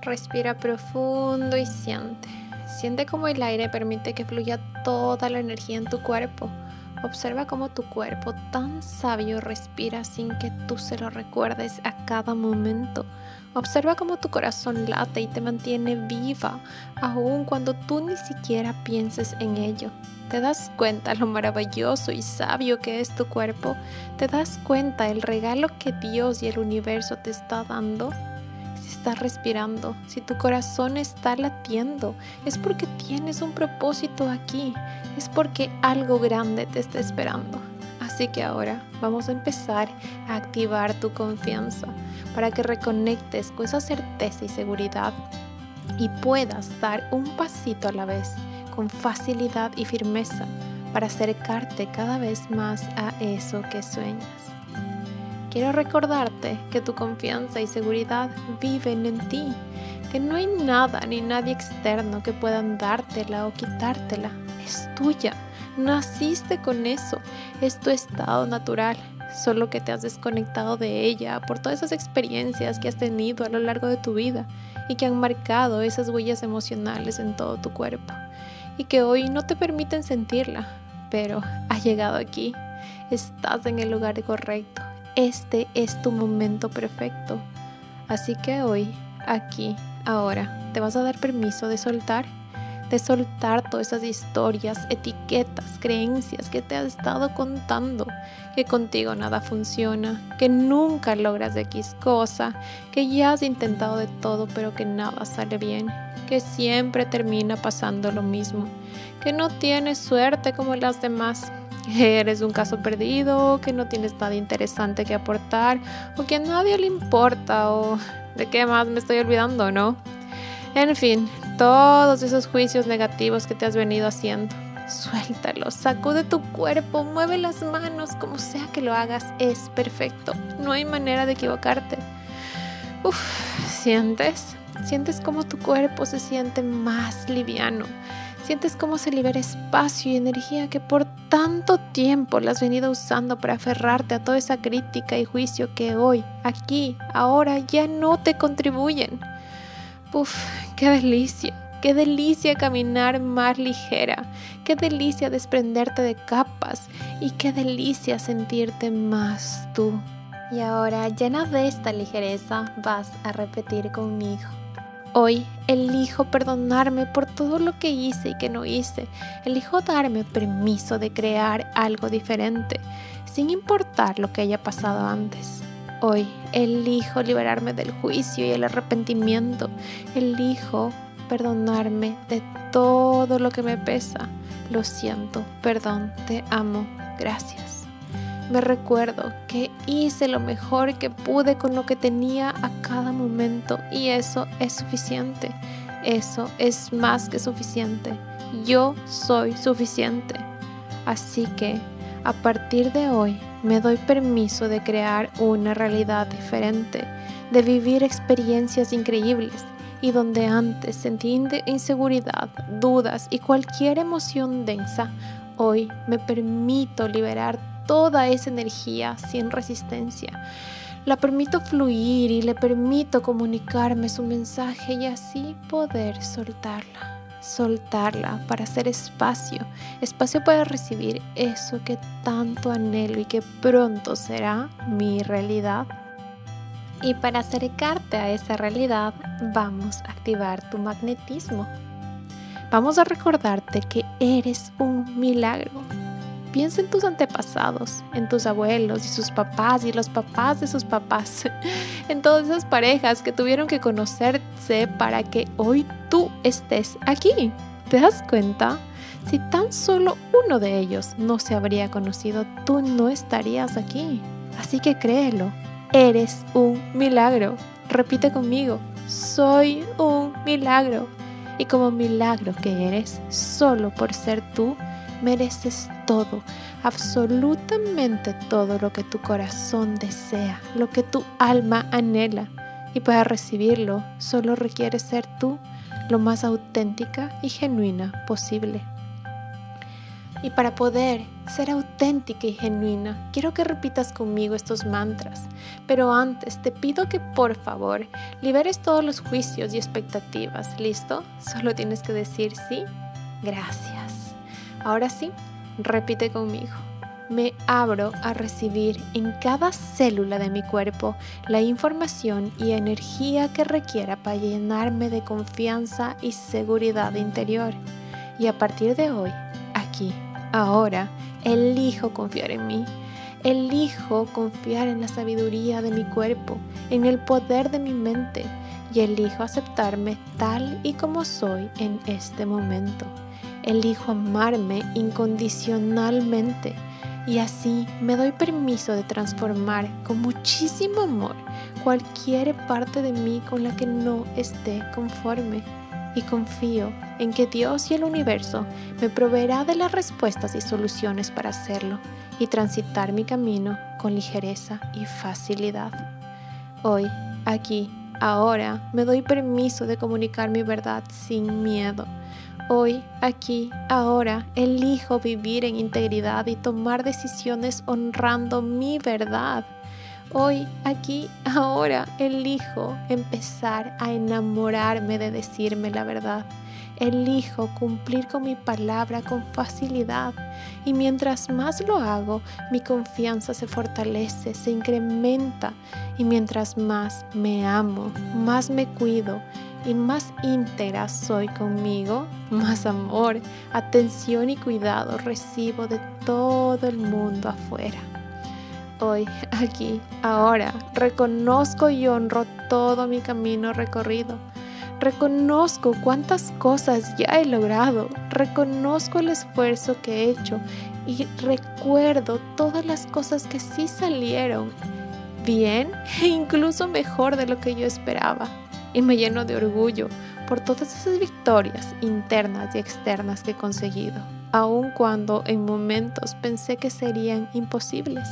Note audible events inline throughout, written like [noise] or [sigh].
Respira profundo y siente. Siente cómo el aire permite que fluya toda la energía en tu cuerpo. Observa cómo tu cuerpo tan sabio respira sin que tú se lo recuerdes a cada momento. Observa cómo tu corazón late y te mantiene viva, aun cuando tú ni siquiera pienses en ello. ¿Te das cuenta lo maravilloso y sabio que es tu cuerpo? ¿Te das cuenta el regalo que Dios y el universo te está dando? Estás respirando, si tu corazón está latiendo, es porque tienes un propósito aquí, es porque algo grande te está esperando. Así que ahora vamos a empezar a activar tu confianza para que reconectes con esa certeza y seguridad y puedas dar un pasito a la vez con facilidad y firmeza para acercarte cada vez más a eso que sueñas. Quiero recordarte que tu confianza y seguridad viven en ti, que no hay nada ni nadie externo que puedan dártela o quitártela. Es tuya, naciste con eso, es tu estado natural, solo que te has desconectado de ella por todas esas experiencias que has tenido a lo largo de tu vida y que han marcado esas huellas emocionales en todo tu cuerpo y que hoy no te permiten sentirla, pero has llegado aquí, estás en el lugar correcto este es tu momento perfecto. Así que hoy, aquí, ahora, te vas a dar permiso de soltar, de soltar todas esas historias, etiquetas, creencias que te has estado contando, que contigo nada funciona, que nunca logras X cosa, que ya has intentado de todo pero que nada sale bien, que siempre termina pasando lo mismo, que no tienes suerte como las demás eres un caso perdido, que no tienes nada interesante que aportar, o que a nadie le importa, o de qué más me estoy olvidando, ¿no? En fin, todos esos juicios negativos que te has venido haciendo. Suéltalos, sacude tu cuerpo, mueve las manos, como sea que lo hagas, es perfecto. No hay manera de equivocarte. Uf, ¿sientes? Sientes como tu cuerpo se siente más liviano Sientes cómo se libera espacio y energía que por tanto tiempo la has venido usando para aferrarte a toda esa crítica y juicio que hoy, aquí, ahora ya no te contribuyen. Uf, qué delicia. Qué delicia caminar más ligera, qué delicia desprenderte de capas y qué delicia sentirte más tú. Y ahora, llena de esta ligereza, vas a repetir conmigo. Hoy elijo perdonarme por todo lo que hice y que no hice. Elijo darme permiso de crear algo diferente, sin importar lo que haya pasado antes. Hoy elijo liberarme del juicio y el arrepentimiento. Elijo perdonarme de todo lo que me pesa. Lo siento, perdón, te amo, gracias. Me recuerdo que hice lo mejor que pude con lo que tenía a cada momento y eso es suficiente. Eso es más que suficiente. Yo soy suficiente. Así que a partir de hoy me doy permiso de crear una realidad diferente, de vivir experiencias increíbles y donde antes sentí inseguridad, dudas y cualquier emoción densa, hoy me permito liberar toda esa energía sin resistencia. La permito fluir y le permito comunicarme su mensaje y así poder soltarla. Soltarla para hacer espacio, espacio para recibir eso que tanto anhelo y que pronto será mi realidad. Y para acercarte a esa realidad, vamos a activar tu magnetismo. Vamos a recordarte que eres un milagro, Piensa en tus antepasados, en tus abuelos y sus papás y los papás de sus papás, [laughs] en todas esas parejas que tuvieron que conocerse para que hoy tú estés aquí. ¿Te das cuenta? Si tan solo uno de ellos no se habría conocido, tú no estarías aquí. Así que créelo, eres un milagro. Repite conmigo, soy un milagro. Y como milagro que eres, solo por ser tú, mereces todo, absolutamente todo lo que tu corazón desea, lo que tu alma anhela. Y para recibirlo solo requiere ser tú lo más auténtica y genuina posible. Y para poder ser auténtica y genuina, quiero que repitas conmigo estos mantras. Pero antes te pido que por favor liberes todos los juicios y expectativas. ¿Listo? Solo tienes que decir sí. Gracias. Ahora sí, repite conmigo. Me abro a recibir en cada célula de mi cuerpo la información y energía que requiera para llenarme de confianza y seguridad interior. Y a partir de hoy, aquí, Ahora elijo confiar en mí. Elijo confiar en la sabiduría de mi cuerpo, en el poder de mi mente y elijo aceptarme tal y como soy en este momento. Elijo amarme incondicionalmente y así me doy permiso de transformar con muchísimo amor cualquier parte de mí con la que no esté conforme y confío en que Dios y el universo me proveerá de las respuestas y soluciones para hacerlo y transitar mi camino con ligereza y facilidad. Hoy, aquí, ahora, me doy permiso de comunicar mi verdad sin miedo. Hoy, aquí, ahora, elijo vivir en integridad y tomar decisiones honrando mi verdad. Hoy, aquí, ahora, elijo empezar a enamorarme de decirme la verdad. Elijo cumplir con mi palabra con facilidad y mientras más lo hago, mi confianza se fortalece, se incrementa y mientras más me amo, más me cuido y más íntegra soy conmigo, más amor, atención y cuidado recibo de todo el mundo afuera hoy, aquí, ahora. Reconozco y honro todo mi camino recorrido. Reconozco cuántas cosas ya he logrado. Reconozco el esfuerzo que he hecho y recuerdo todas las cosas que sí salieron bien e incluso mejor de lo que yo esperaba. Y me lleno de orgullo por todas esas victorias internas y externas que he conseguido, aun cuando en momentos pensé que serían imposibles.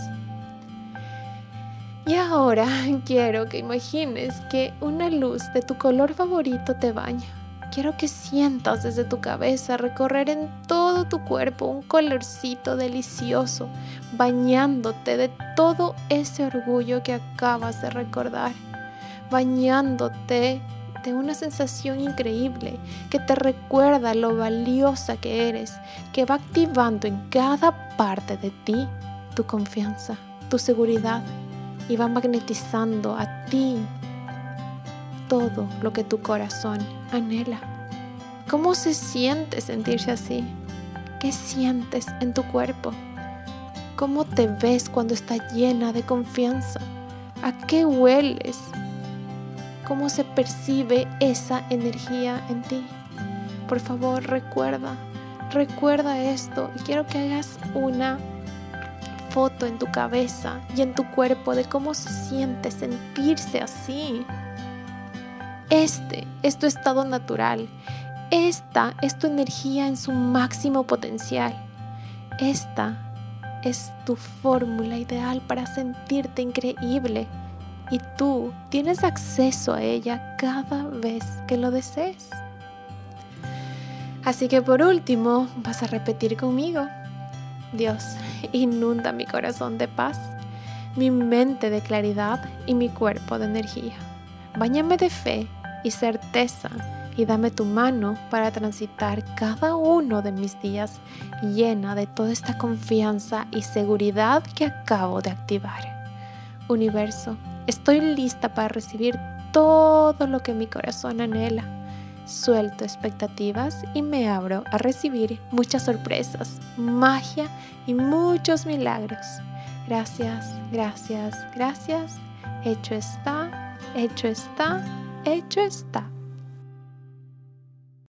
Y ahora [laughs] quiero que imagines que una luz de tu color favorito te baña. Quiero que sientas desde tu cabeza recorrer en todo tu cuerpo un colorcito delicioso, bañándote de todo ese orgullo que acabas de recordar, bañándote de una sensación increíble que te recuerda lo valiosa que eres, que va activando en cada parte de ti tu confianza, tu seguridad y va magnetizando a ti todo lo que tu corazón anhela. ¿Cómo se siente sentirse así? ¿Qué sientes en tu cuerpo? ¿Cómo te ves cuando estás llena de confianza? ¿A qué hueles? ¿Cómo se percibe esa energía en ti? Por favor, recuerda, recuerda esto y quiero que hagas una foto en tu cabeza y en tu cuerpo de cómo se siente sentirse así. Este es tu estado natural. Esta es tu energía en su máximo potencial. Esta es tu fórmula ideal para sentirte increíble y tú tienes acceso a ella cada vez que lo desees. Así que por último vas a repetir conmigo. Dios, inunda mi corazón de paz, mi mente de claridad y mi cuerpo de energía. Báñame de fe y certeza y dame tu mano para transitar cada uno de mis días llena de toda esta confianza y seguridad que acabo de activar. Universo, estoy lista para recibir todo lo que mi corazón anhela suelto expectativas y me abro a recibir muchas sorpresas, magia y muchos milagros. Gracias, gracias, gracias. Hecho está, hecho está, hecho está.